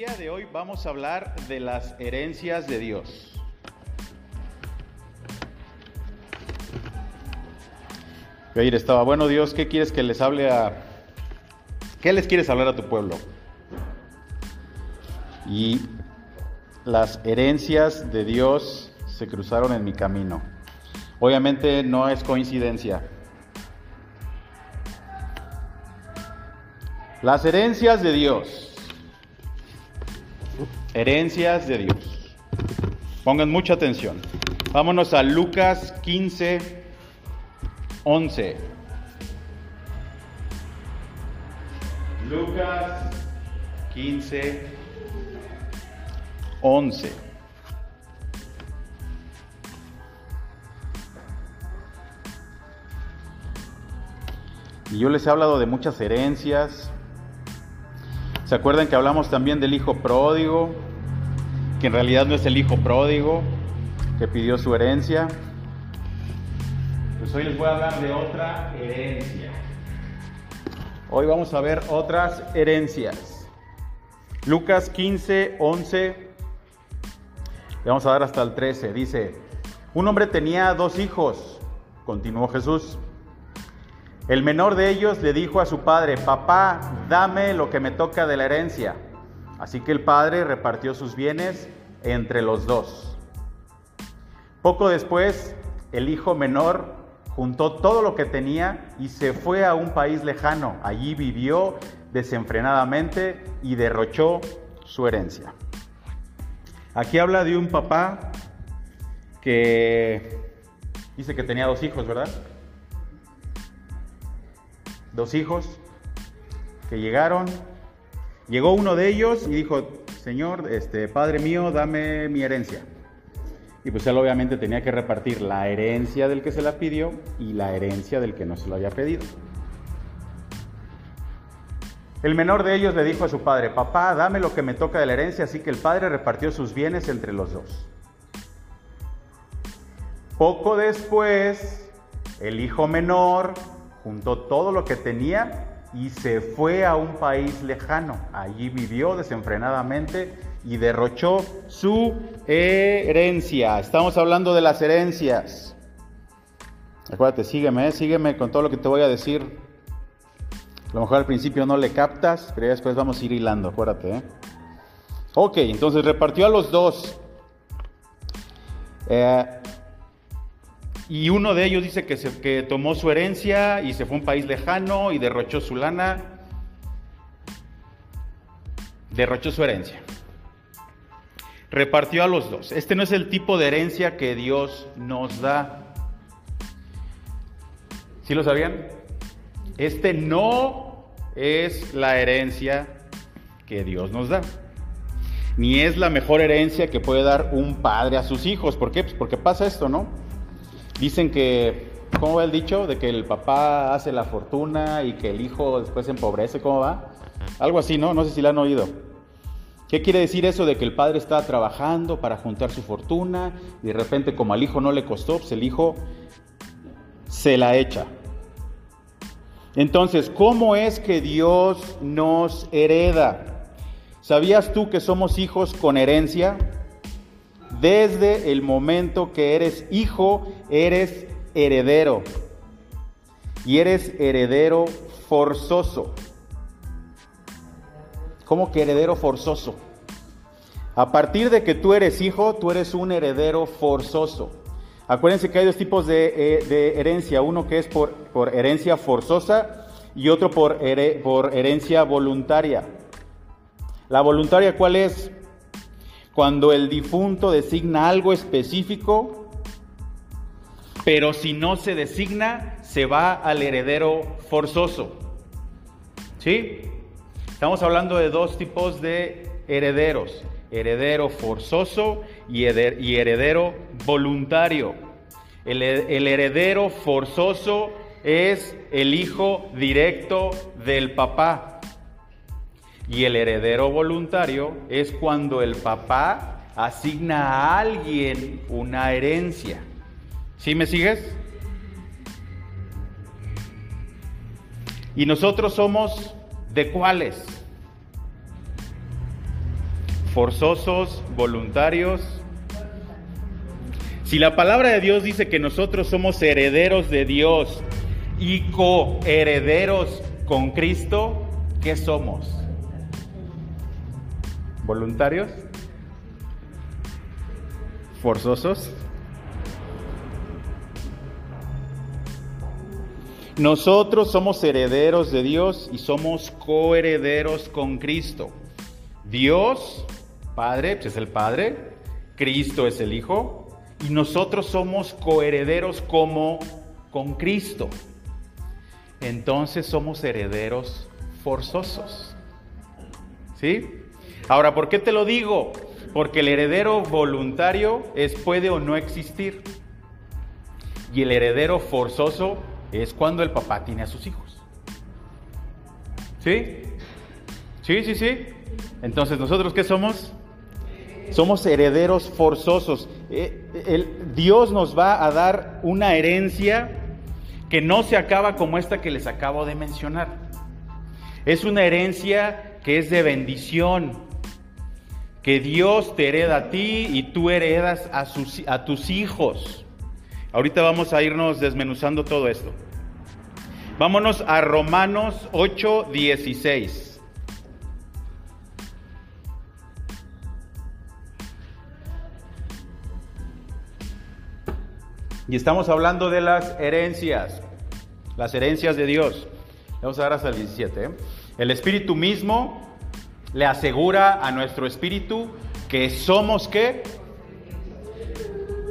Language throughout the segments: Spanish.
de hoy vamos a hablar de las herencias de Dios. Ayer estaba, bueno Dios, ¿qué quieres que les hable a... ¿Qué les quieres hablar a tu pueblo? Y las herencias de Dios se cruzaron en mi camino. Obviamente no es coincidencia. Las herencias de Dios. Herencias de Dios. Pongan mucha atención. Vámonos a Lucas 15, 11. Lucas 15, 11. Y yo les he hablado de muchas herencias, ¿Se acuerdan que hablamos también del hijo pródigo? Que en realidad no es el hijo pródigo que pidió su herencia. Pues hoy les voy a hablar de otra herencia. Hoy vamos a ver otras herencias. Lucas 15, 11. Le vamos a dar hasta el 13. Dice, un hombre tenía dos hijos, continuó Jesús. El menor de ellos le dijo a su padre, papá, dame lo que me toca de la herencia. Así que el padre repartió sus bienes entre los dos. Poco después, el hijo menor juntó todo lo que tenía y se fue a un país lejano. Allí vivió desenfrenadamente y derrochó su herencia. Aquí habla de un papá que dice que tenía dos hijos, ¿verdad? Dos hijos que llegaron. Llegó uno de ellos y dijo, Señor, este, Padre mío, dame mi herencia. Y pues él obviamente tenía que repartir la herencia del que se la pidió y la herencia del que no se lo había pedido. El menor de ellos le dijo a su padre, papá, dame lo que me toca de la herencia, así que el padre repartió sus bienes entre los dos. Poco después, el hijo menor juntó todo lo que tenía y se fue a un país lejano. Allí vivió desenfrenadamente y derrochó su herencia. Estamos hablando de las herencias. Acuérdate, sígueme, sígueme con todo lo que te voy a decir. A lo mejor al principio no le captas, pero después vamos a ir hilando, acuérdate. ¿eh? Ok, entonces repartió a los dos. Eh, y uno de ellos dice que, se, que tomó su herencia y se fue a un país lejano y derrochó su lana. Derrochó su herencia. Repartió a los dos. Este no es el tipo de herencia que Dios nos da. ¿Sí lo sabían? Este no es la herencia que Dios nos da. Ni es la mejor herencia que puede dar un padre a sus hijos. ¿Por qué? Pues porque pasa esto, ¿no? Dicen que, ¿cómo va el dicho? De que el papá hace la fortuna y que el hijo después se empobrece, ¿cómo va? Algo así, ¿no? No sé si lo han oído. ¿Qué quiere decir eso de que el padre está trabajando para juntar su fortuna y de repente como al hijo no le costó, pues el hijo se la echa? Entonces, ¿cómo es que Dios nos hereda? ¿Sabías tú que somos hijos con herencia? Desde el momento que eres hijo, eres heredero. Y eres heredero forzoso. ¿Cómo que heredero forzoso? A partir de que tú eres hijo, tú eres un heredero forzoso. Acuérdense que hay dos tipos de, eh, herencia, uno que es por, por, herencia forzosa y otro por, por herencia voluntaria. La voluntaria, ¿cuál es? cuando el difunto designa algo específico, pero si no se designa, se va al heredero forzoso. ¿Sí? Estamos hablando de dos tipos de herederos, heredero forzoso y heredero voluntario. El, heredero forzoso es el hijo directo del papá. Y el heredero voluntario es cuando el papá asigna a alguien una herencia. ¿Sí me sigues? ¿Y nosotros somos de cuáles? forzosos, voluntarios. Si la palabra de Dios dice que nosotros somos herederos de Dios y coherederos con Cristo, ¿qué somos? ¿Voluntarios? ¿Forzosos? Nosotros somos herederos de Dios y somos coherederos con Cristo. Dios, Padre, pues es el Padre, Cristo es el Hijo, y nosotros somos coherederos como con Cristo. Entonces somos herederos forzosos. ¿Sí? Ahora, ¿por qué te lo digo? Porque el heredero voluntario es puede o no existir. Y el heredero forzoso es cuando el papá tiene a sus hijos. ¿Sí? Sí, sí, sí. Entonces, ¿nosotros qué somos? Somos herederos forzosos. Eh, el, Dios nos va a dar una herencia que no se acaba como esta que les acabo de mencionar. Es una herencia que es de bendición, que Dios te hereda a ti y tú heredas a, sus, a tus hijos. Ahorita vamos a irnos desmenuzando todo esto. Vámonos a Romanos 8, 16. Y estamos hablando de las herencias, las herencias de Dios. Vamos a dar hasta el 17. ¿eh? El Espíritu mismo le asegura a nuestro espíritu que somos qué?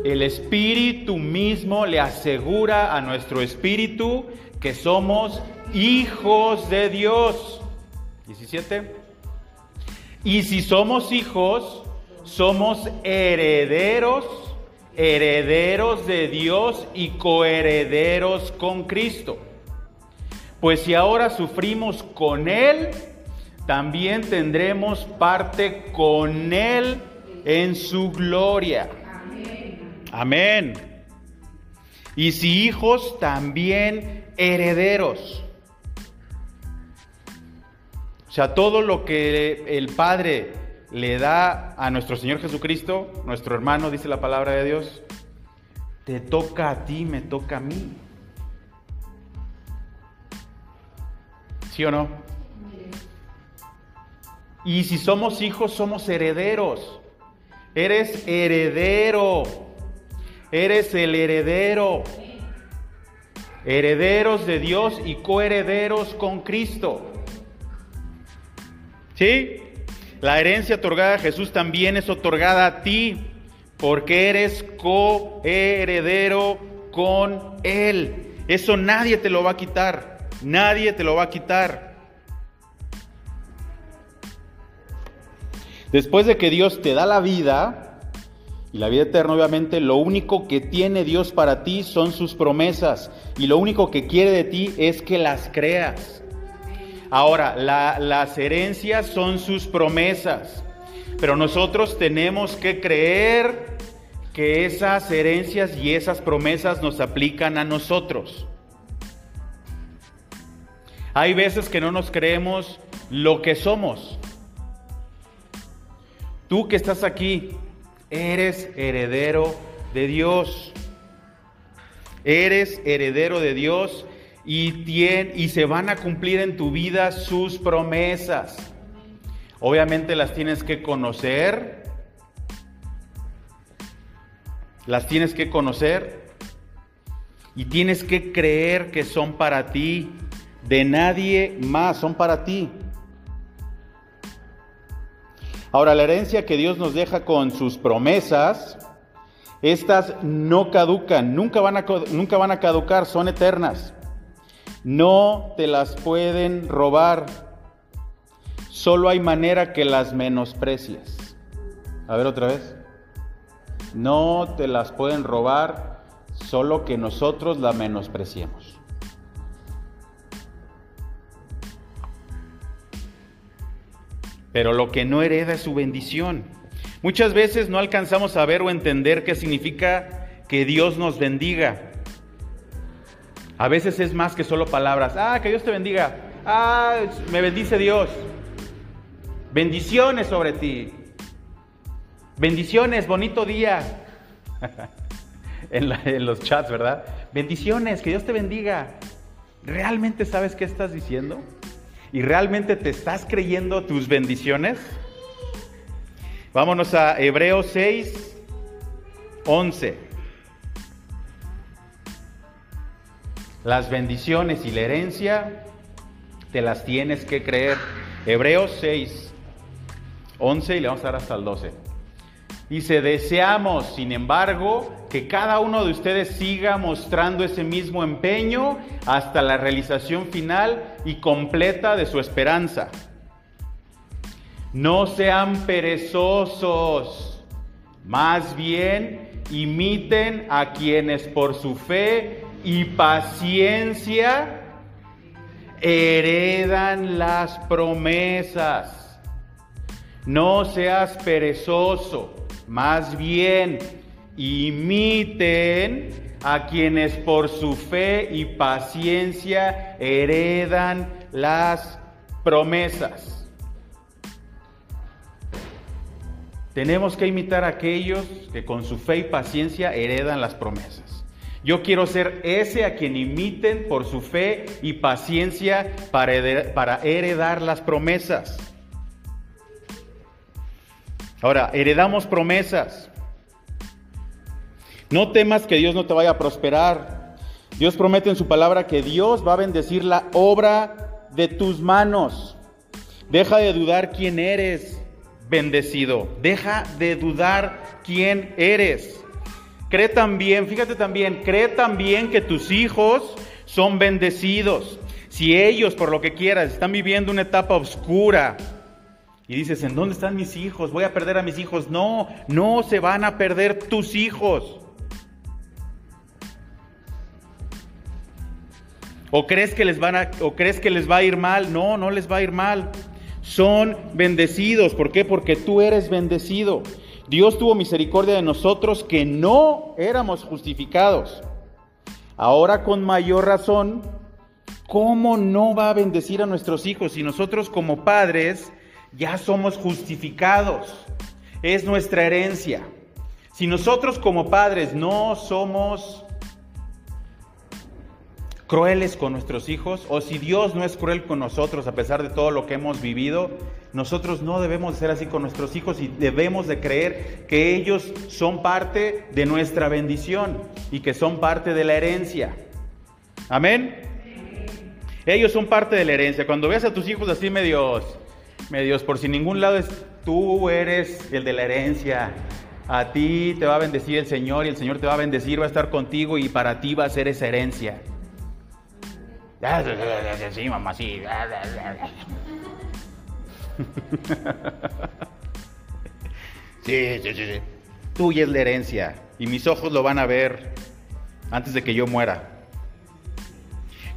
El Espíritu mismo le asegura a nuestro espíritu que somos hijos de Dios. 17. Y si somos hijos, somos herederos herederos de Dios y coherederos con Cristo. Pues si ahora sufrimos con Él, también tendremos parte con Él en su gloria. Amén. Y si hijos, también herederos. O sea, todo lo que el Padre le da a nuestro Señor Jesucristo, nuestro hermano, dice la palabra de Dios, te toca a ti, me toca a mí. ¿Sí o no? Y si somos hijos, somos herederos. Eres heredero. Eres el heredero. Herederos de Dios y coherederos con Cristo. ¿Sí? La herencia otorgada a Jesús también es otorgada a ti, porque eres coheredero con Él. Eso nadie te lo va a quitar, nadie te lo va a quitar. Después de que Dios te da la vida, y la vida eterna obviamente, lo único que tiene Dios para ti son sus promesas, y lo único que quiere de ti es que las creas. Ahora, las herencias son sus promesas, pero nosotros tenemos que creer que esas herencias y esas promesas nos aplican a nosotros. Hay veces que no nos creemos lo que somos. Tú que estás aquí, eres heredero de Dios. Eres heredero de Dios y, y se van a cumplir en tu vida sus promesas. Obviamente las tienes que conocer, las tienes que conocer y tienes que creer que son para ti, de nadie más, son para ti. Ahora, la herencia que Dios nos deja con sus promesas, estas no caducan, nunca van a, nunca van a caducar, son eternas. No te las pueden robar. Solo hay manera que las menosprecies. A ver otra vez. No te las pueden robar, solo que nosotros la menospreciemos. Pero lo que no hereda es su bendición. Muchas veces no alcanzamos a ver o entender qué significa que Dios nos bendiga. A veces es más que solo palabras. Ah, que Dios te bendiga. Ah, me bendice Dios. Bendiciones sobre ti. Bendiciones, bonito día. en, los chats, ¿verdad? Bendiciones, que Dios te bendiga. ¿Realmente sabes qué estás diciendo? ¿Y realmente te estás creyendo tus bendiciones? Vámonos a Hebreos 6, 11. Las bendiciones y la herencia te las tienes que creer. Hebreos 6, 11 y le vamos a dar hasta el 12. Dice, deseamos, sin embargo, que cada uno de ustedes siga mostrando ese mismo empeño hasta la realización final y completa de su esperanza. No sean perezosos, más bien imiten a quienes por su fe y paciencia heredan las promesas. No seas perezoso más bien, imiten a quienes por su fe y paciencia heredan las promesas. Tenemos que imitar a aquellos que con su fe y paciencia heredan las promesas. Yo quiero ser ese a quien imiten por su fe y paciencia para heredar, las promesas. Ahora, heredamos promesas. No temas que Dios no te vaya a prosperar. Dios promete en su palabra que Dios va a bendecir la obra de tus manos. Deja de dudar quién eres bendecido. Deja de dudar quién eres. Cree también, fíjate también, cree también que tus hijos son bendecidos. Si ellos, por lo que quieras, están viviendo una etapa oscura, y dices, ¿en dónde están mis hijos? ¿Voy a perder a mis hijos? No, no se van a perder tus hijos. ¿O crees que les van a o crees que les va a ir mal? No, no les va a ir mal. Son bendecidos, ¿por qué? Porque tú eres bendecido. Dios tuvo misericordia de nosotros que no éramos justificados. Ahora con mayor razón, ¿cómo no va a bendecir a nuestros hijos si nosotros como padres ya somos justificados. Es nuestra herencia. Si nosotros como padres no somos crueles con nuestros hijos, o si Dios no es cruel con nosotros a pesar de todo lo que hemos vivido, nosotros no debemos ser así con nuestros hijos y debemos de creer que ellos son parte de nuestra bendición y que son parte de la herencia. Amén. Ellos son parte de la herencia. Cuando veas a tus hijos así medios medios por si ningún lado es tú eres el de la herencia. A ti te va a bendecir el Señor y el Señor te va a bendecir, va a estar contigo y para ti va a ser esa herencia. Sí, mamá, sí. Sí, sí, sí, sí. Tuya es la herencia y mis ojos lo van a ver antes de que yo muera.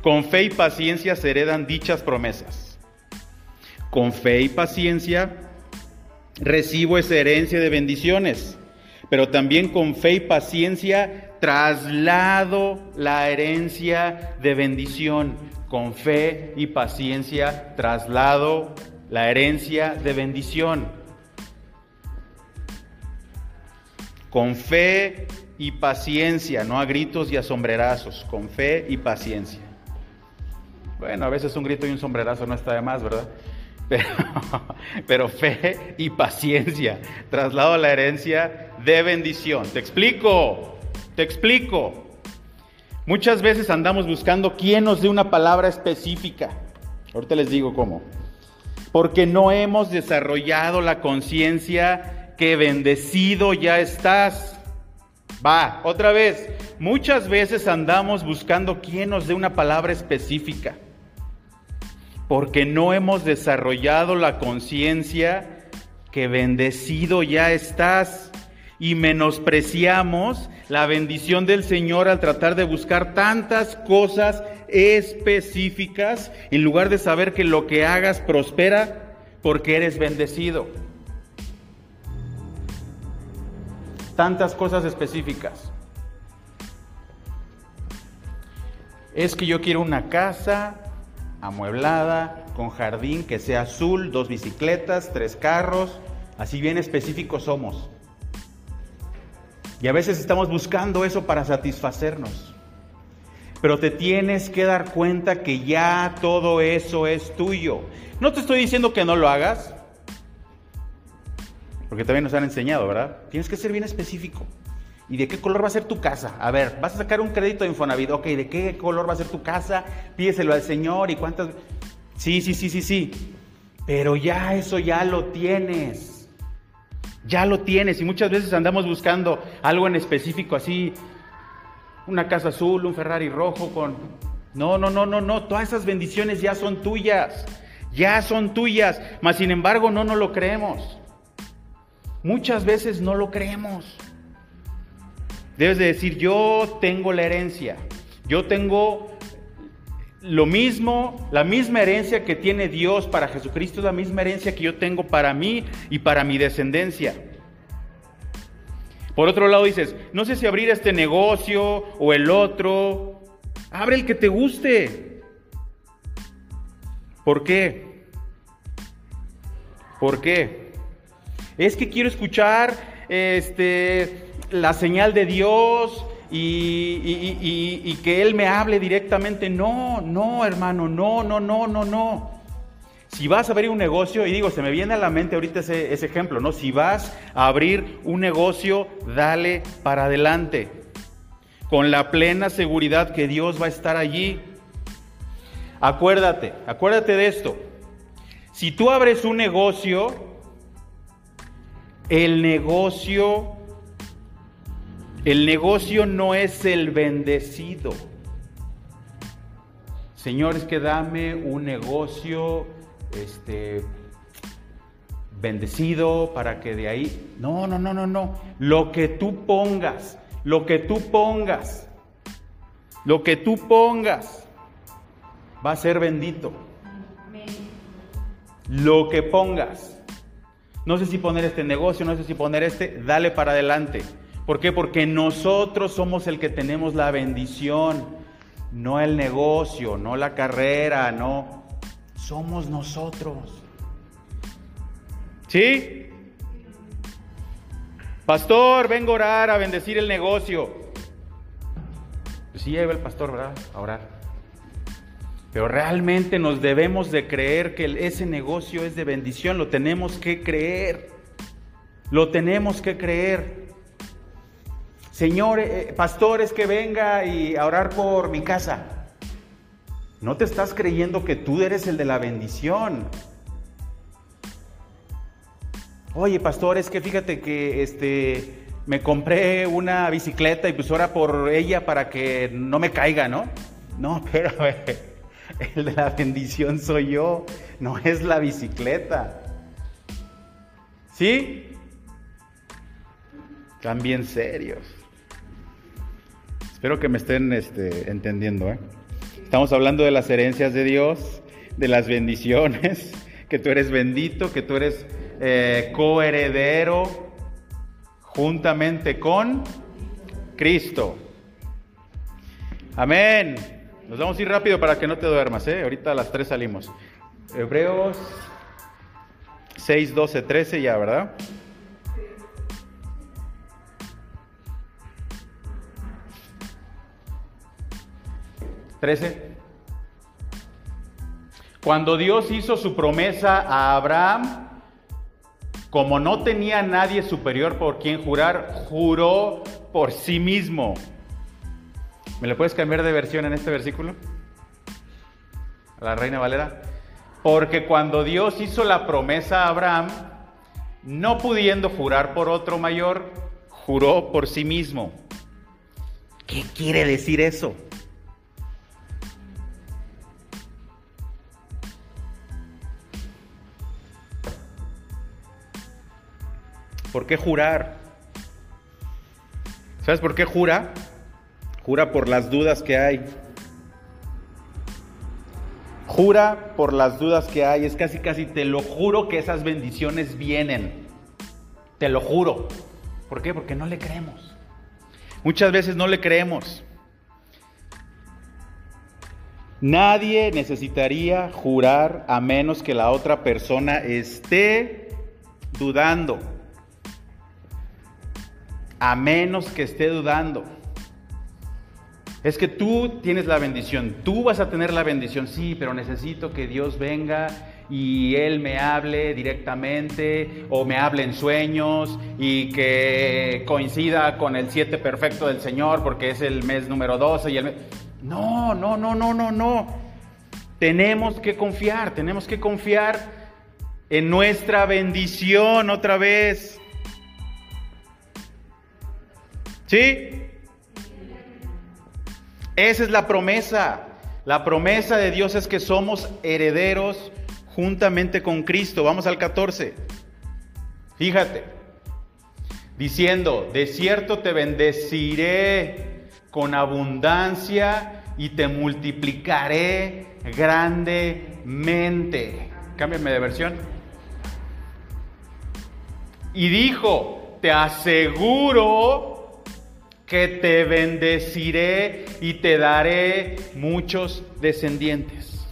Con fe y paciencia se heredan dichas promesas. Con fe y paciencia recibo esa herencia de bendiciones, pero también con fe y paciencia traslado la herencia de bendición. Con fe y paciencia traslado la herencia de bendición. Con fe y paciencia, no a gritos y a sombrerazos, con fe y paciencia. Bueno, a veces un grito y un sombrerazo no está de más, ¿verdad? Pero, fe y paciencia. Traslado la herencia de bendición. Te explico, te explico. Muchas veces andamos buscando quién nos dé una palabra específica. Ahorita les digo cómo. Porque no hemos desarrollado la conciencia que bendecido ya estás. Va, otra vez. Muchas veces andamos buscando quién nos dé una palabra específica porque no hemos desarrollado la conciencia que bendecido ya estás y menospreciamos la bendición del Señor al tratar de buscar tantas cosas específicas en lugar de saber que lo que hagas prospera porque eres bendecido. Tantas cosas específicas. Es que yo quiero una casa, amueblada, con jardín que sea azul, dos bicicletas, tres carros, así bien específicos somos. Y a veces estamos buscando eso para satisfacernos. Pero te tienes que dar cuenta que ya todo eso es tuyo. No te estoy diciendo que no lo hagas, porque también nos han enseñado, ¿verdad? Tienes que ser bien específico. ¿Y de qué color va a ser tu casa? A ver, vas a sacar un crédito de Infonavit. Ok, ¿de qué color va a ser tu casa? Pídeselo al Señor y cuántas... Sí, sí, sí, sí, sí. Pero ya eso ya lo tienes. Ya lo tienes. Y muchas veces andamos buscando algo en específico, así, una casa azul, un Ferrari rojo con... No, no, no, no, no. Todas esas bendiciones ya son tuyas. Ya son tuyas. Mas sin embargo, no nos lo creemos. Muchas veces no lo creemos. Debes de decir, yo tengo la herencia. Yo tengo lo mismo, la misma herencia que tiene Dios para Jesucristo es la misma herencia que yo tengo para mí y para mi descendencia. Por otro lado dices, no sé si abrir este negocio o el otro. Abre el que te guste. ¿Por qué? ¿Por qué? Es que quiero escuchar este, la señal de Dios, y, que Él me hable directamente. No, no, hermano, no, no, no, no, no. Si vas a abrir un negocio, y digo, se me viene a la mente ahorita ese, ejemplo, ¿no? Si vas a abrir un negocio, dale para adelante, con la plena seguridad que Dios va a estar allí. Acuérdate, acuérdate de esto. Si tú abres un negocio, el negocio el negocio no es el bendecido. Señores, que dame un negocio este, bendecido para que de ahí... No, no, no, no, no. Lo que tú pongas, lo que tú pongas, lo que tú pongas va a ser bendito. Lo que pongas. No sé si poner este negocio, no sé si poner este, dale para adelante. ¿Por qué? Porque nosotros somos el que tenemos la bendición, no el negocio, no la carrera, no. Somos nosotros. ¿Sí? Pastor, vengo a orar, a bendecir el negocio. Sí, lleva el pastor, ¿verdad? A orar. Pero realmente nos debemos de creer que ese negocio es de bendición, lo tenemos que creer. Lo tenemos que creer. Señor, eh, pastores, que venga y a orar por mi casa. No te estás creyendo que tú eres el de la bendición. Oye, pastor, es que fíjate que este me compré una bicicleta y pues ora por ella para que no me caiga, ¿no? No, espérame. El de la bendición soy yo, no es la bicicleta. ¿Sí? Cambien serios. Espero que me estén este, entendiendo. ¿eh? Estamos hablando de las herencias de Dios, de las bendiciones, que tú eres bendito, que tú eres eh, coheredero juntamente con Cristo. Amén. Nos vamos a ir rápido para que no te duermas. ¿eh? Ahorita a las 3 salimos. Hebreos 6, 12, 13 ya, ¿verdad? 13. Cuando Dios hizo su promesa a Abraham, como no tenía nadie superior por quien jurar, juró por sí mismo. ¿Me le puedes cambiar de versión en este versículo? A la Reina Valera. Porque cuando Dios hizo la promesa a Abraham, no pudiendo jurar por otro mayor, juró por sí mismo. ¿Qué quiere decir eso? ¿Por qué jurar? ¿Sabes por qué jura? Jura por las dudas que hay. Jura por las dudas que hay. Es casi, casi, te lo juro que esas bendiciones vienen. Te lo juro. ¿Por qué? Porque no le creemos. Muchas veces no le creemos. Nadie necesitaría jurar a menos que la otra persona esté dudando a menos que esté dudando. Es que tú tienes la bendición, tú vas a tener la bendición, sí, pero necesito que Dios venga y Él me hable directamente o me hable en sueños y que coincida con el 7 perfecto del Señor porque es el mes número 12 y el No, no, no, no, no, no. Tenemos que confiar, tenemos que confiar en nuestra bendición otra vez. ¿Sí? Esa es la promesa. La promesa de Dios es que somos herederos juntamente con Cristo. Vamos al 14. Fíjate, diciendo, de cierto te bendeciré con abundancia y te multiplicaré grandemente. Cámbiame de versión. Y dijo, te aseguro que te bendeciré y te daré muchos descendientes.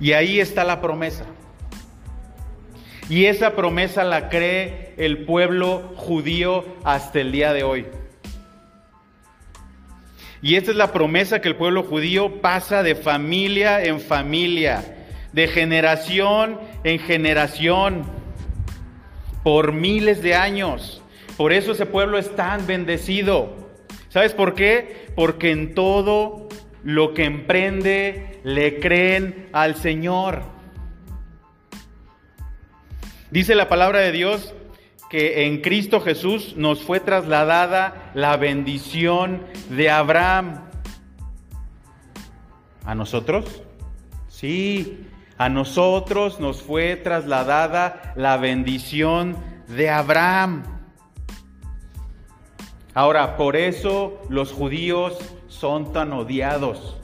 Y ahí está la promesa. Y esa promesa la cree el pueblo judío hasta el día de hoy. Y esta es la promesa que el pueblo judío pasa de familia en familia, de generación en generación por miles de años. Por eso ese pueblo es tan bendecido. ¿Sabes por qué? Porque en todo lo que emprende le creen al Señor. Dice la palabra de Dios que en Cristo Jesús nos fue trasladada la bendición de Abraham. ¿A nosotros? Sí, a nosotros nos fue trasladada la bendición de Abraham. Ahora, por eso los judíos son tan odiados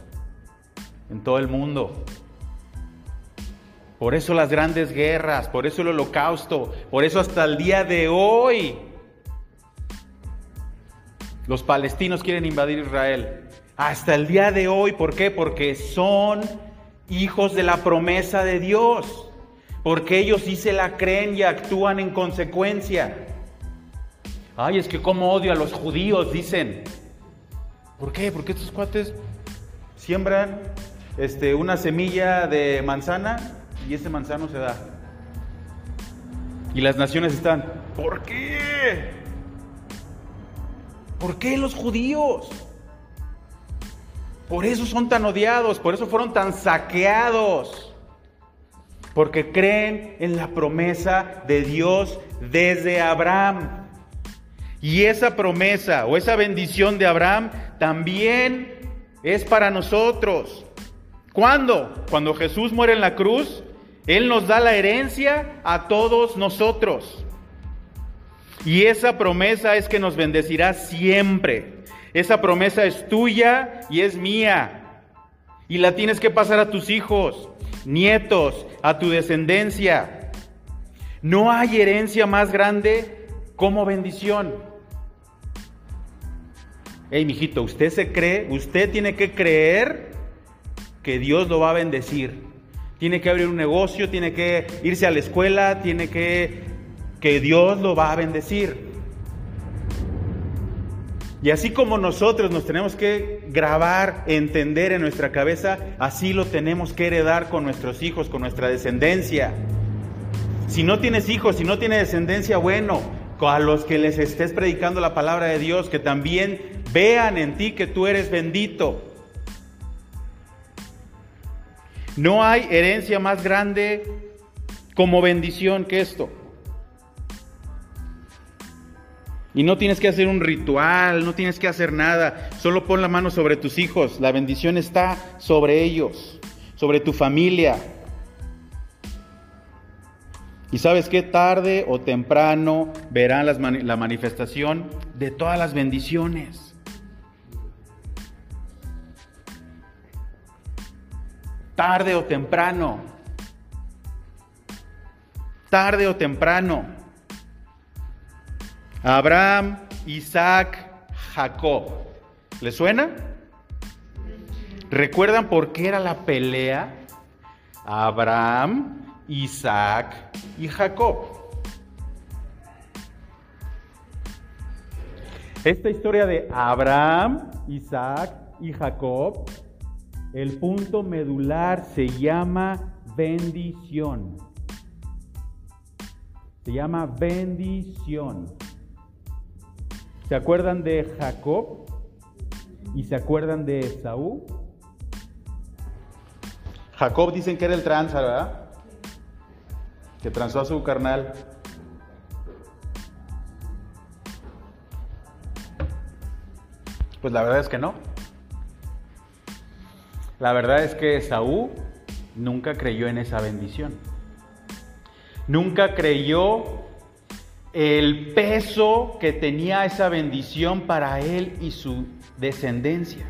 en todo el mundo. Por eso las grandes guerras, por eso el holocausto, por eso hasta el día de hoy los palestinos quieren invadir Israel. Hasta el día de hoy, ¿por qué? Porque son hijos de la promesa de Dios, porque ellos sí se la creen y actúan en consecuencia. Ay, es que como odio a los judíos, dicen. ¿Por qué? Porque estos cuates siembran este, una semilla de manzana y ese manzano se da. Y las naciones están, ¿por qué? ¿Por qué los judíos? Por eso son tan odiados, por eso fueron tan saqueados. Porque creen en la promesa de Dios desde Abraham. Y esa promesa o esa bendición de Abraham también es para nosotros. ¿Cuándo? Cuando Jesús muere en la cruz, Él nos da la herencia a todos nosotros. Y esa promesa es que nos bendecirá siempre. Esa promesa es tuya y es mía. Y la tienes que pasar a tus hijos, nietos, a tu descendencia. No hay herencia más grande como bendición. Hey, mijito, usted se cree, usted tiene que creer que Dios lo va a bendecir. Tiene que abrir un negocio, tiene que irse a la escuela, tiene que que Dios lo va a bendecir. Y así como nosotros nos tenemos que grabar, entender en nuestra cabeza, así lo tenemos que heredar con nuestros hijos, con nuestra descendencia. Si no tienes hijos, si no tienes descendencia, bueno, a los que les estés predicando la palabra de Dios, que también vean en ti que tú eres bendito. No hay herencia más grande como bendición que esto. Y no tienes que hacer un ritual, no tienes que hacer nada. Solo pon la mano sobre tus hijos. La bendición está sobre ellos, sobre tu familia. Y sabes qué, tarde o temprano verán la manifestación de todas las bendiciones. Tarde o temprano. Tarde o temprano. Abraham, Isaac, Jacob. ¿Les suena? ¿Recuerdan por qué era la pelea? Abraham, Isaac y Jacob. Esta historia de Abraham, Isaac y Jacob, el punto medular se llama bendición. Se llama bendición. ¿Se acuerdan de Jacob? ¿Y se acuerdan de Esaú? Jacob dicen que era el tranza, ¿verdad? Que transó a su carnal. Pues la verdad es que no. La verdad es que Esaú nunca creyó en esa bendición. Nunca creyó el peso que tenía esa bendición para él y su descendencia.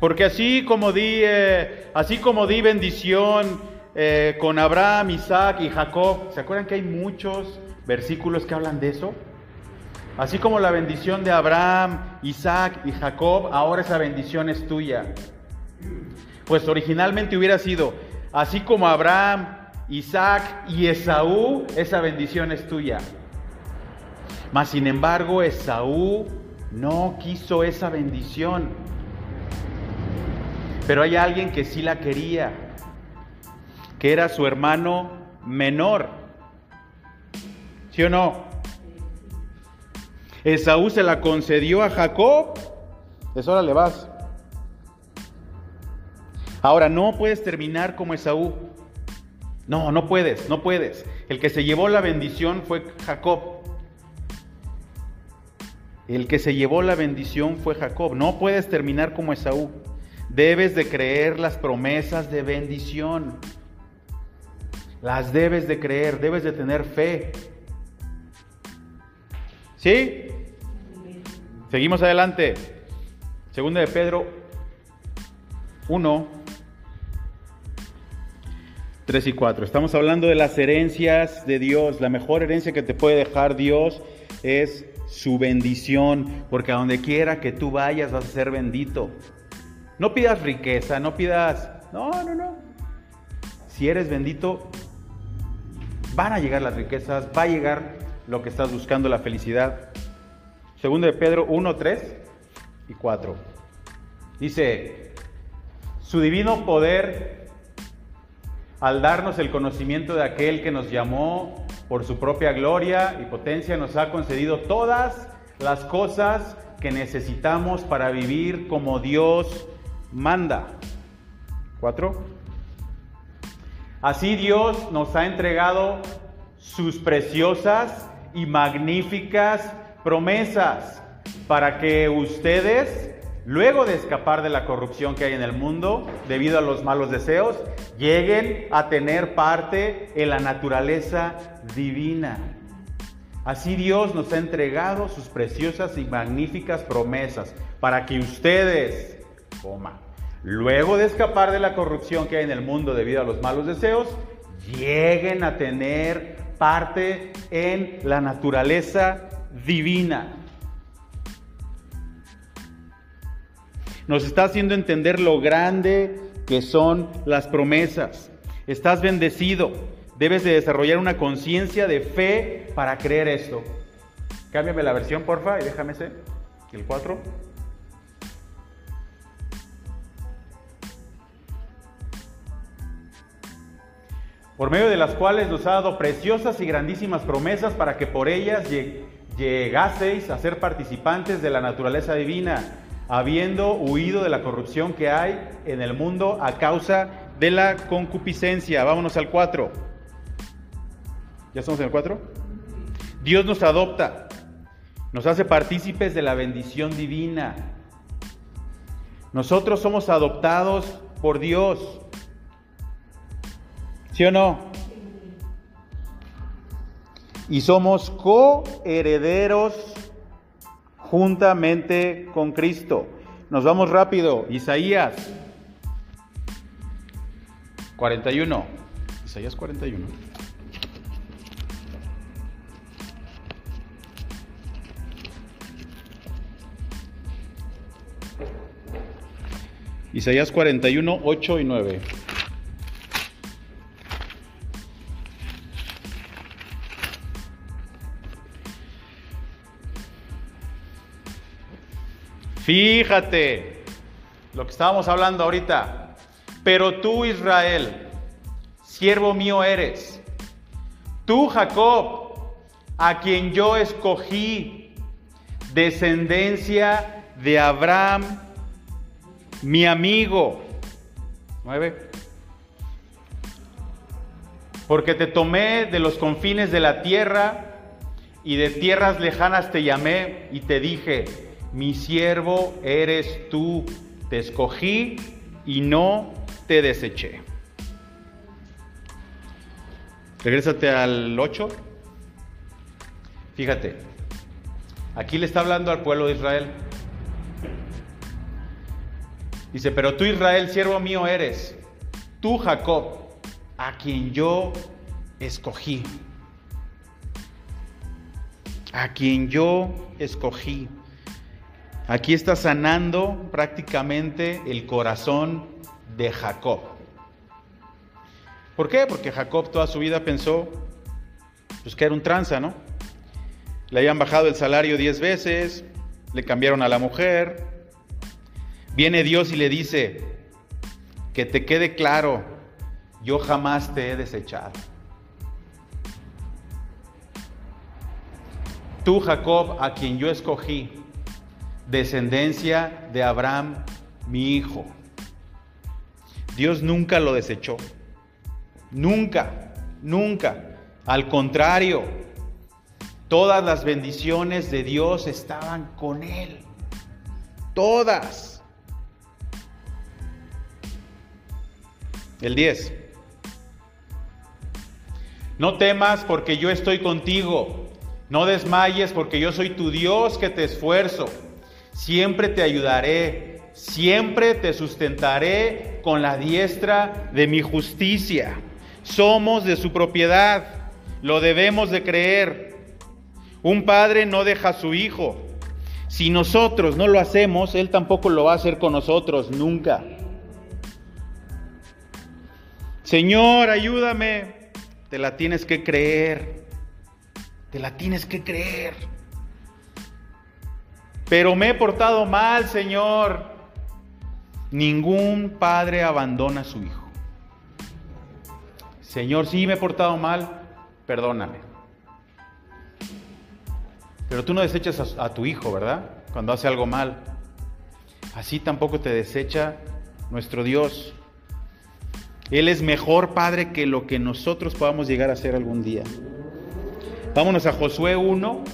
Porque así como di, eh, así como di bendición eh, con Abraham, Isaac y Jacob, ¿se acuerdan que hay muchos versículos que hablan de eso? Así como la bendición de Abraham, Isaac y Jacob, ahora esa bendición es tuya. Pues originalmente hubiera sido, así como Abraham, Isaac y Esaú, esa bendición es tuya. Mas sin embargo, Esaú no quiso esa bendición. Pero hay alguien que sí la quería, que era su hermano menor. ¿Sí o no? Esaú se la concedió a Jacob. Es hora le vas. Ahora, no puedes terminar como Esaú. No, no puedes, no puedes. El que se llevó la bendición fue Jacob. El que se llevó la bendición fue Jacob. No puedes terminar como Esaú. Debes de creer las promesas de bendición. Las debes de creer, debes de tener fe. ¿Sí? Seguimos adelante. Segunda de Pedro 1, 3 y 4. Estamos hablando de las herencias de Dios. La mejor herencia que te puede dejar Dios es su bendición, porque a donde quiera que tú vayas vas a ser bendito. No pidas riqueza, no pidas... No, no, no. Si eres bendito, van a llegar las riquezas, va a llegar lo que estás buscando, la felicidad. Segundo de Pedro 1, 3 y 4. Dice, su divino poder, al darnos el conocimiento de aquel que nos llamó por su propia gloria y potencia, nos ha concedido todas las cosas que necesitamos para vivir como Dios manda. 4. Así Dios nos ha entregado sus preciosas y magníficas promesas para que ustedes, luego de escapar de la corrupción que hay en el mundo debido a los malos deseos, lleguen a tener parte en la naturaleza divina. Así Dios nos ha entregado sus preciosas y magníficas promesas para que ustedes, coma, luego de escapar de la corrupción que hay en el mundo debido a los malos deseos, lleguen a tener parte en la naturaleza divina. Nos está haciendo entender lo grande que son las promesas. Estás bendecido. Debes de desarrollar una conciencia de fe para creer esto. Cámbiame la versión, porfa, y déjame ser. El 4. Por medio de las cuales nos ha dado preciosas y grandísimas promesas para que por ellas llegaseis a ser participantes de la naturaleza divina, habiendo huido de la corrupción que hay en el mundo a causa de la concupiscencia. Vámonos al 4. ¿Ya estamos en el 4? Dios nos adopta, nos hace partícipes de la bendición divina. Nosotros somos adoptados por Dios. ¿Sí o no? y somos coherederos juntamente con Cristo. Nos vamos rápido. Isaías 41. Isaías 41. Isaías 41, 8 y 9. Fíjate lo que estábamos hablando ahorita. Pero tú, Israel, siervo mío eres. Tú, Jacob, a quien yo escogí, descendencia de Abraham, mi amigo. Porque te tomé de los confines de la tierra y de tierras lejanas te llamé y te dije, mi siervo eres tú, te escogí y no te deseché. Regrésate al 8. Fíjate, aquí le está hablando al pueblo de Israel. Dice, pero tú Israel, siervo mío eres, tú Jacob, a quien yo escogí. A quien yo escogí. Aquí está sanando prácticamente el corazón de Jacob. ¿Por qué? Porque Jacob toda su vida pensó pues, que era un tranza, ¿no? Le habían bajado el salario diez veces, le cambiaron a la mujer. Viene Dios y le dice, que te quede claro, yo jamás te he desechado. Tú, Jacob, a quien yo escogí, descendencia de Abraham, mi hijo. Dios nunca lo desechó. Nunca, nunca. Al contrario, todas las bendiciones de Dios estaban con él. Todas. El 10. No temas porque yo estoy contigo. No desmayes porque yo soy tu Dios que te esfuerzo. Siempre te ayudaré. Siempre te sustentaré con la diestra de mi justicia. Somos de su propiedad. Lo debemos de creer. Un padre no deja a su hijo. Si nosotros no lo hacemos, Él tampoco lo va a hacer con nosotros, nunca. Señor, ayúdame. Te la tienes que creer. Te la tienes que creer. Pero me he portado mal, Señor. Ningún padre abandona a su hijo. Señor, sí me he portado mal, perdóname. Pero tú no desechas a, tu hijo, ¿verdad? Cuando hace algo mal. Así tampoco te desecha nuestro Dios. Él es mejor Padre que lo que nosotros podamos llegar a ser algún día. Vámonos a Josué 1.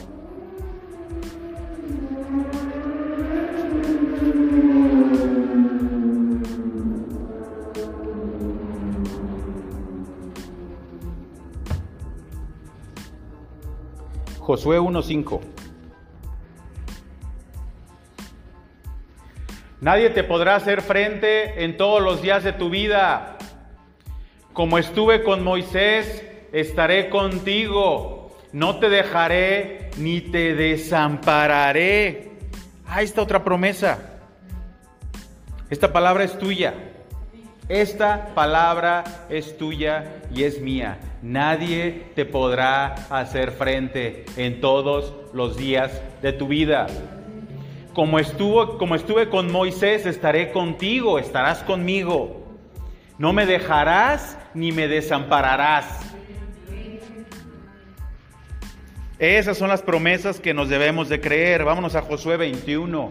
Josué 1.5. Nadie te podrá hacer frente en todos los días de tu vida. Como estuve con Moisés, estaré contigo. No te dejaré ni te desampararé. Ah, esta otra promesa. Esta palabra es tuya. Esta palabra es tuya y es mía. Nadie te podrá hacer frente en todos los días de tu vida. Como, estuvo, como estuve con Moisés, estaré contigo, estarás conmigo. No me dejarás ni me desampararás. Esas son las promesas que nos debemos de creer. Vámonos a Josué 21.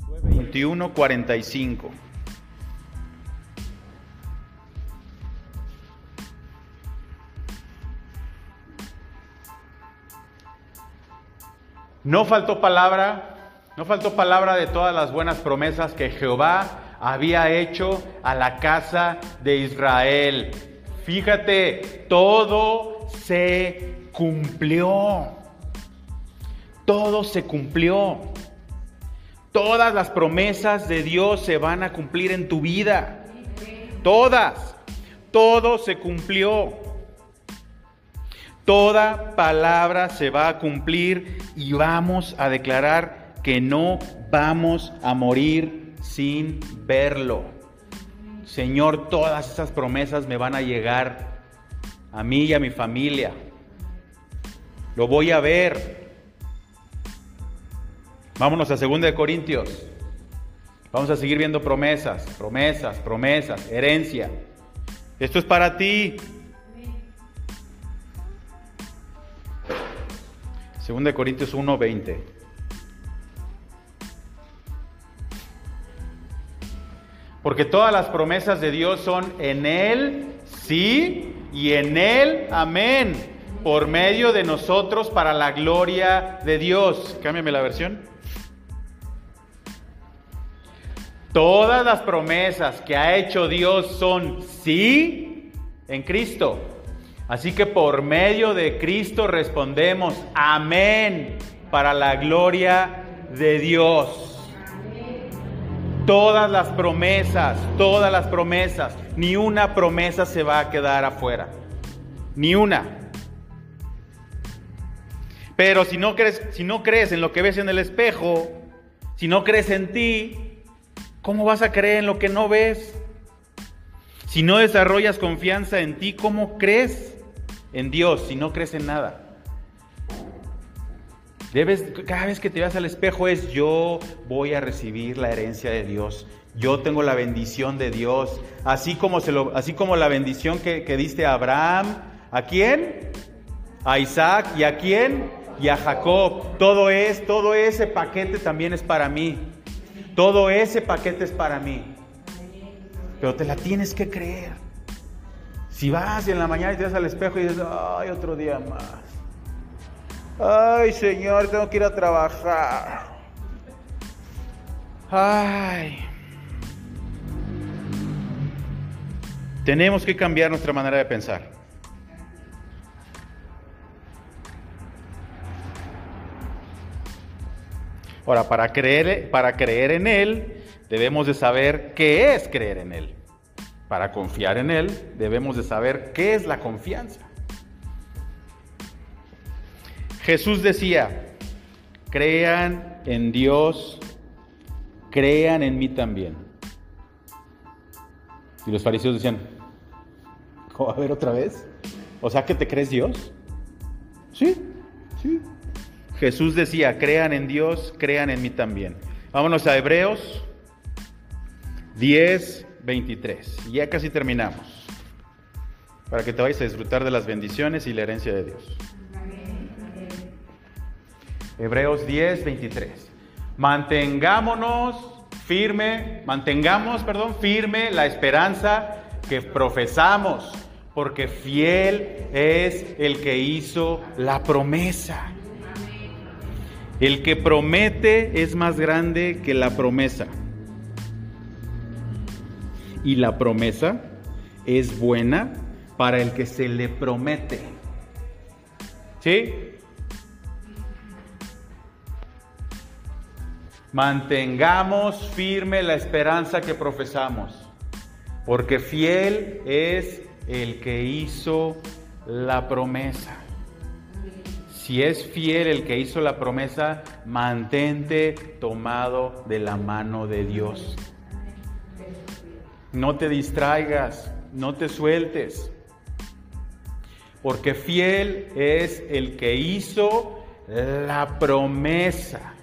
Josué 21, 45. No faltó palabra, no faltó palabra de todas las buenas promesas que Jehová había hecho a la casa de Israel. Fíjate, todo se cumplió. Todo se cumplió. Todas las promesas de Dios se van a cumplir en tu vida. Todas. Todo se cumplió. Toda palabra se va a cumplir y vamos a declarar que no vamos a morir sin verlo. Señor, todas esas promesas me van a llegar a mí y a mi familia. Lo voy a ver. Vámonos a 2 de Corintios. Vamos a seguir viendo promesas, promesas, promesas, herencia. Esto es para ti. 2 de Corintios 1:20. Porque todas las promesas de Dios son en Él, sí, y en Él, amén, por medio de nosotros para la gloria de Dios. Cámbiame la versión. Todas las promesas que ha hecho Dios son sí en Cristo. Así que por medio de Cristo respondemos amén para la gloria de Dios. Todas las promesas, todas las promesas, ni una promesa se va a quedar afuera. Ni una. Pero si no crees, si no crees en lo que ves en el espejo, si no crees en ti, ¿Cómo vas a creer en lo que no ves? Si no desarrollas confianza en ti, ¿cómo crees en Dios si no crees en nada? Debes, cada vez que te vas al espejo es yo voy a recibir la herencia de Dios. Yo tengo la bendición de Dios. Así como, se lo, así como la bendición que, que diste a Abraham. ¿A quién? A Isaac. ¿Y a quién? Y a Jacob. Todo es, todo ese paquete también es para mí. Todo ese paquete es para mí. Pero te la tienes que creer. Si vas y en la mañana y te vas al espejo y dices, ay, otro día más. Ay, Señor, tengo que ir a trabajar. Ay. Tenemos que cambiar nuestra manera de pensar. Ahora, para creer, para creer en Él, debemos de saber qué es creer en Él. Para confiar en Él, debemos de saber qué es la confianza. Jesús decía, crean en Dios, crean en mí también. Y los fariseos decían, a ver otra vez? O sea que te crees Dios. Sí, sí. Jesús decía, crean en Dios, crean en mí también. Vámonos a Hebreos 10, 23. Ya casi terminamos. Para que te vayas a disfrutar de las bendiciones y la herencia de Dios. Hebreos 10, 23. Mantengámonos firme, mantengamos, perdón, firme la esperanza que profesamos, porque fiel es el que hizo la promesa. El que promete es más grande que la promesa. Y la promesa es buena para el que se le promete. ¿Sí? Mantengamos firme la esperanza que profesamos, porque fiel es el que hizo la promesa. Si es fiel el que hizo la promesa, mantente tomado de la mano de Dios. No te distraigas, no te sueltes, porque fiel es el que hizo la promesa.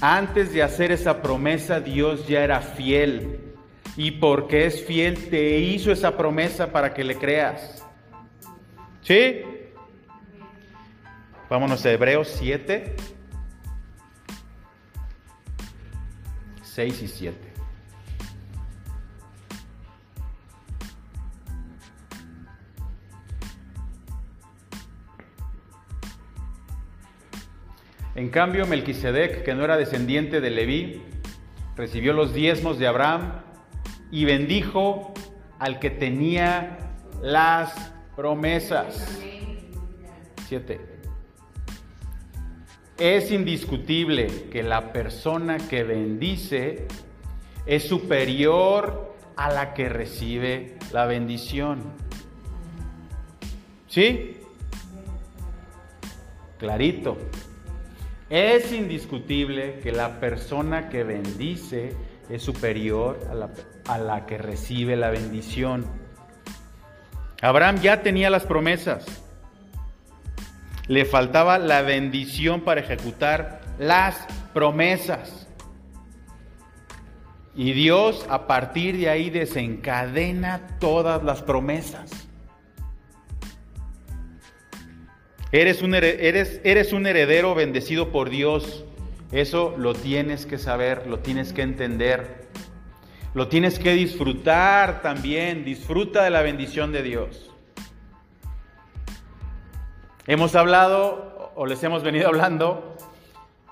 Antes de hacer esa promesa, Dios ya era fiel. Y porque es fiel, te hizo esa promesa para que le creas. ¿Sí? Vámonos a Hebreos 7, 6 y 7. En cambio, Melquisedec, que no era descendiente de Leví, recibió los diezmos de Abraham y bendijo al que tenía las promesas. 7. Es indiscutible que la persona que bendice es superior a la que recibe la bendición. ¿Sí? Clarito. Es indiscutible que la persona que bendice es superior a la, que recibe la bendición. Abraham ya tenía las promesas le faltaba la bendición para ejecutar las promesas. Y Dios a partir de ahí desencadena todas las promesas. Eres un, eres, eres un heredero bendecido por Dios. Eso lo tienes que saber, lo tienes que entender. Lo tienes que disfrutar también. Disfruta de la bendición de Dios. Hemos hablado, o les hemos venido hablando,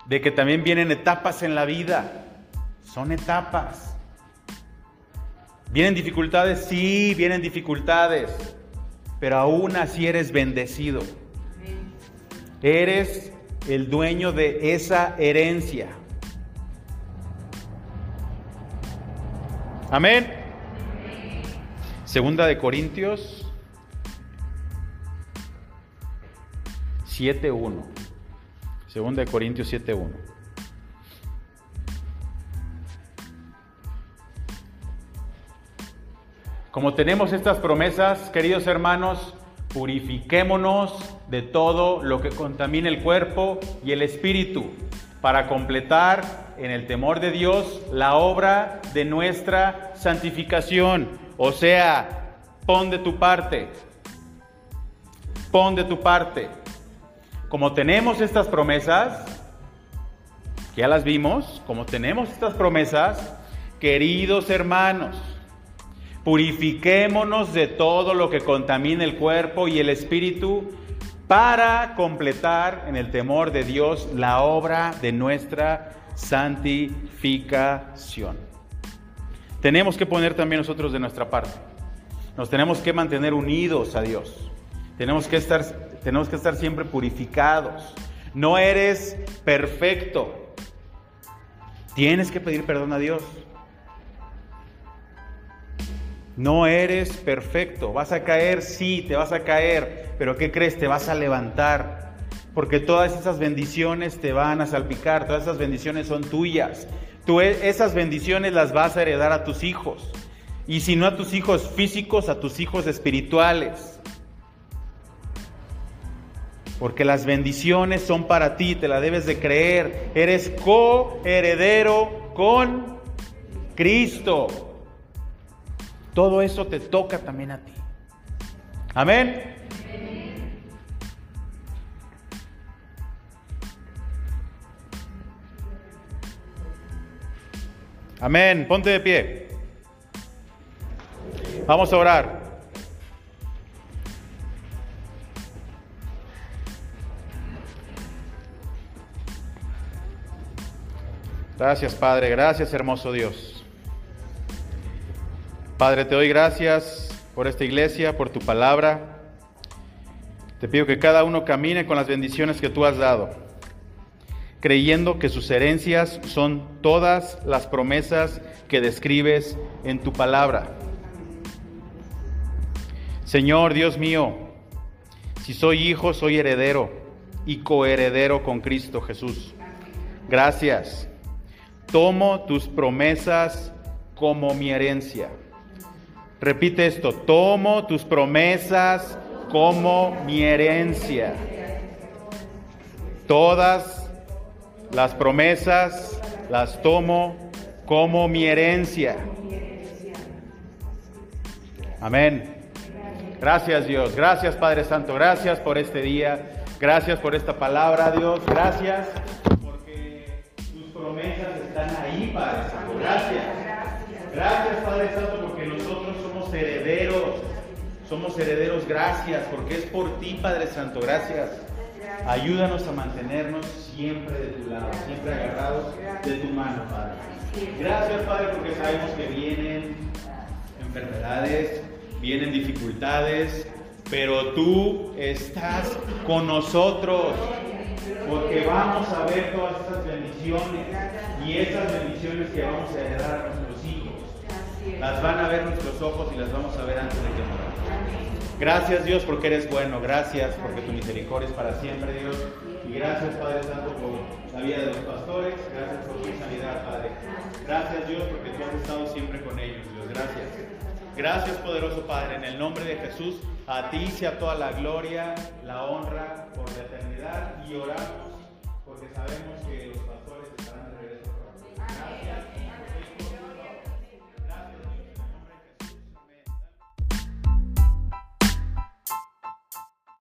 de que también vienen etapas en la vida. Son etapas. ¿Vienen dificultades? Sí, vienen dificultades. Pero aún así eres bendecido. Eres el dueño de esa herencia. Amén. Segunda de Corintios 7.1. Segunda de Corintios 7.1. Como tenemos estas promesas, queridos hermanos, purifiquémonos de todo lo que contamina el cuerpo y el espíritu, para completar en el temor de Dios la obra de nuestra santificación. O sea, pon de tu parte, pon de tu parte. Como tenemos estas promesas, ya las vimos, como tenemos estas promesas, queridos hermanos, purifiquémonos de todo lo que contamina el cuerpo y el espíritu para completar en el temor de Dios la obra de nuestra santificación. Tenemos que poner también nosotros de nuestra parte. Nos tenemos que mantener unidos a Dios. Tenemos que estar, tenemos que estar siempre purificados. No eres perfecto. Tienes que pedir perdón a Dios. No eres perfecto. Vas a caer, sí, te vas a caer. Pero ¿qué crees? Te vas a levantar. Porque todas esas bendiciones te van a salpicar. Todas esas bendiciones son tuyas. Tú e, esas bendiciones las vas a heredar a tus hijos. Y si no a tus hijos físicos, a tus hijos espirituales. Porque las bendiciones son para ti, te la debes de creer. Eres coheredero con Cristo. Todo eso te toca también a ti. Amén. Amén. Ponte de pie. Vamos a orar. Gracias, Padre. Gracias, hermoso Dios. Padre, te doy gracias por esta iglesia, por tu palabra. Te pido que cada uno camine con las bendiciones que tú has dado, creyendo que sus herencias son todas las promesas que describes en tu palabra. Señor Dios mío, si soy hijo, soy heredero y coheredero con Cristo Jesús. Gracias tomo tus promesas como mi herencia. Repite esto, tomo tus promesas como mi herencia. Todas las promesas las tomo como mi herencia. Amén. Gracias Dios, gracias Padre Santo, gracias por este día, gracias por esta palabra Dios, gracias promesas están ahí, Padre Santo. Gracias. Gracias, Padre Santo, porque herederos. Somos herederos, gracias, porque es por ti, Padre Santo. Gracias. Ayúdanos a mantenernos siempre de tu lado, siempre agarrados de tu mano, Padre. Gracias, Padre, porque sabemos que vienen enfermedades, vienen dificultades, pero tú estás con nosotros porque vamos a ver todas esas bendiciones y esas bendiciones que vamos a heredar. Las van a ver nuestros ojos y las vamos a ver antes de que moramos. Gracias Dios porque eres bueno, gracias porque tu misericordia es para siempre Dios. Y gracias Padre Santo por la vida de los pastores, gracias por tu sanidad Padre. Gracias Dios porque tú has estado siempre con ellos Dios, gracias. Gracias poderoso Padre, en el nombre de Jesús. A ti sea toda la gloria, la honra por la eternidad y oramos porque sabemos que